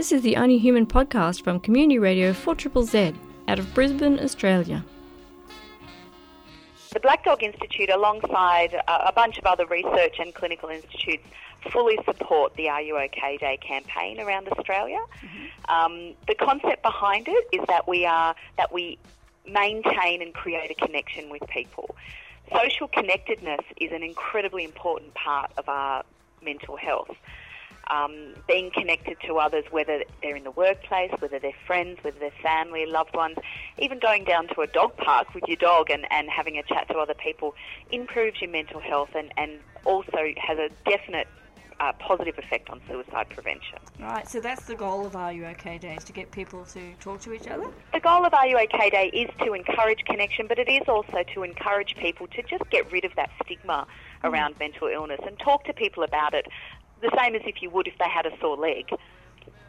This is the Only Human podcast from Community Radio 4 Z out of Brisbane, Australia. The Black Dog Institute, alongside a bunch of other research and clinical institutes, fully support the Are You OK Day campaign around Australia. Mm-hmm. Um, the concept behind it is that we are that we maintain and create a connection with people. Social connectedness is an incredibly important part of our mental health um, being connected to others, whether they're in the workplace, whether they're friends, whether they're family, loved ones, even going down to a dog park with your dog and, and having a chat to other people improves your mental health and, and also has a definite uh, positive effect on suicide prevention. Right, so that's the goal of Are You OK Day, is to get people to talk to each other? The goal of Are You OK Day is to encourage connection, but it is also to encourage people to just get rid of that stigma mm. around mental illness and talk to people about it the same as if you would if they had a sore leg.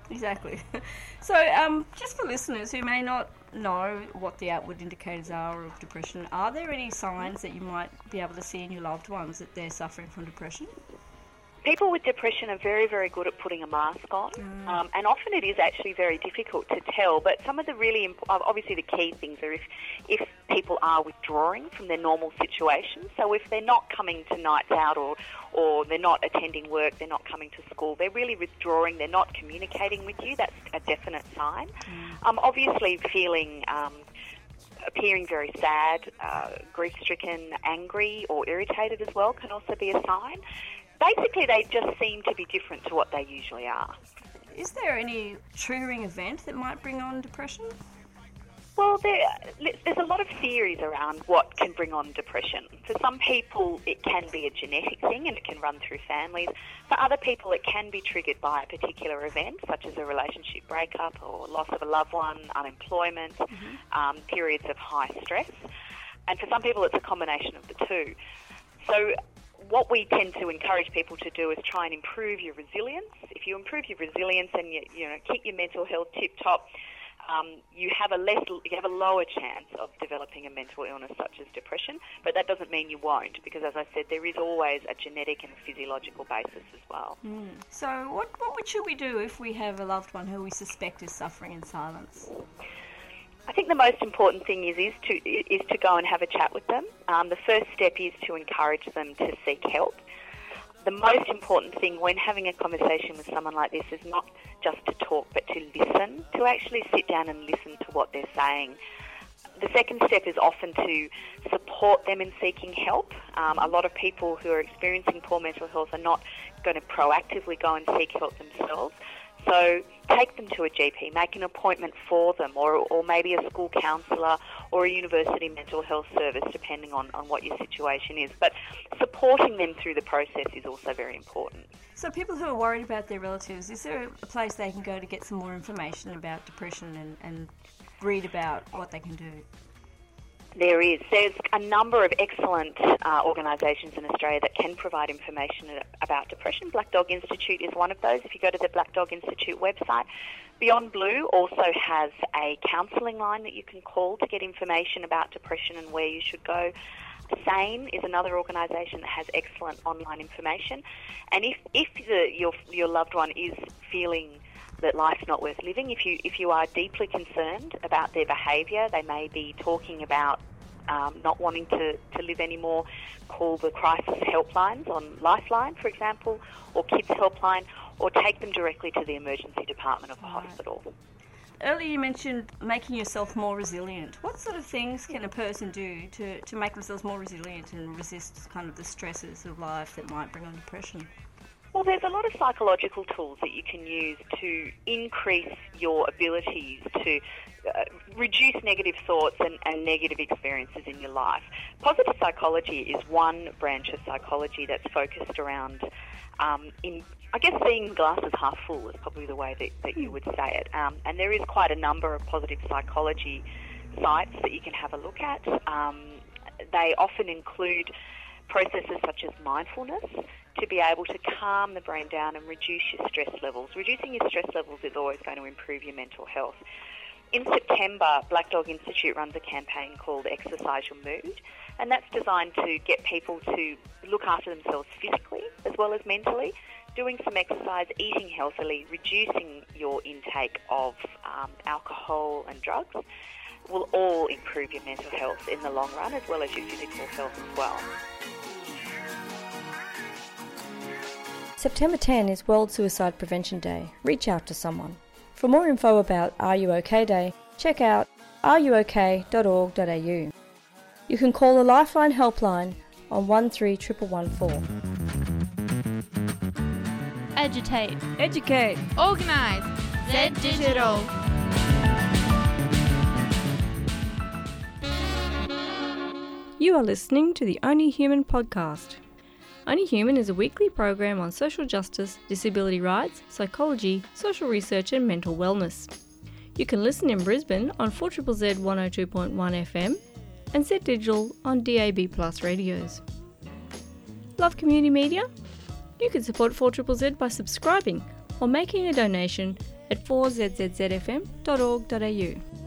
Exactly. So, um, just for listeners who may not know what the outward indicators are of depression, are there any signs that you might be able to see in your loved ones that they're suffering from depression? People with depression are very, very good at putting a mask on, mm. um, and often it is actually very difficult to tell. But some of the really, imp- obviously, the key things are if if people are withdrawing from their normal situation. So if they're not coming to nights out or or they're not attending work, they're not coming to school, they're really withdrawing, they're not communicating with you. That's a definite sign. Mm. Um, obviously, feeling um, appearing very sad, uh, grief stricken, angry, or irritated as well can also be a sign basically they just seem to be different to what they usually are. Is there any triggering event that might bring on depression? Well, there, there's a lot of theories around what can bring on depression. For some people, it can be a genetic thing and it can run through families. For other people, it can be triggered by a particular event, such as a relationship breakup or loss of a loved one, unemployment, mm-hmm. um, periods of high stress. And for some people, it's a combination of the two. So what we tend to encourage people to do is try and improve your resilience. If you improve your resilience and you, you know keep your mental health tip top, um, you have a less you have a lower chance of developing a mental illness such as depression. But that doesn't mean you won't, because as I said, there is always a genetic and physiological basis as well. Mm. So, what what should we do if we have a loved one who we suspect is suffering in silence? I think the most important thing is is to is to go and have a chat with them. Um, the first step is to encourage them to seek help. The most important thing when having a conversation with someone like this is not just to talk, but to listen, to actually sit down and listen to what they're saying. The second step is often to support them in seeking help. Um, a lot of people who are experiencing poor mental health are not going to proactively go and seek help themselves. So take them to a GP, make an appointment for them, or, or maybe a school counsellor or a university mental health service, depending on, on what your situation is. But supporting them through the process is also very important. So, people who are worried about their relatives, is there a place they can go to get some more information about depression and, and read about what they can do? There is. There's a number of excellent uh, organisations in Australia that can provide information about depression. Black Dog Institute is one of those. If you go to the Black Dog Institute website, Beyond Blue also has a counselling line that you can call to get information about depression and where you should go. SANE is another organisation that has excellent online information. And if, if the, your, your loved one is feeling that life's not worth living. If you if you are deeply concerned about their behaviour, they may be talking about um, not wanting to, to live anymore. Call the crisis helplines on Lifeline, for example, or Kids Helpline, or take them directly to the emergency department of the right. hospital. Earlier, you mentioned making yourself more resilient. What sort of things can a person do to, to make themselves more resilient and resist kind of the stresses of life that might bring on depression? Well, there's a lot of psychological tools that you can use to increase your abilities to uh, reduce negative thoughts and, and, negative experiences in your life. Positive psychology is one branch of psychology that's focused around, um, in I guess, seeing glasses half full is probably the way that, that you would say it. Um, and there is quite a number of positive psychology sites that you can have a look at. Um, they often include processes such as mindfulness to be able to calm the brain down and reduce your stress levels. Reducing your stress levels is always going to improve your mental health. In September, Black Dog Institute runs a campaign called Exercise Your Mood, and that's designed to get people to look after themselves physically as well as mentally doing some exercise, eating healthily, reducing your intake of um, alcohol and drugs will all improve your mental health in the long run as well as your physical health as well. September 10 is World Suicide Prevention Day. Reach out to someone. For more info about Are You OK Day, check out ruok.org.au. You can call the Lifeline helpline on 13114. Agitate. Educate. Organise. Zed Digital. You are listening to the Only Human podcast. Only Human is a weekly program on social justice, disability rights, psychology, social research, and mental wellness. You can listen in Brisbane on 4 Z 102.1 FM and Zed Digital on DAB Plus radios. Love community media? You can support 4 Z by subscribing or making a donation at 4zzzfm.org.au.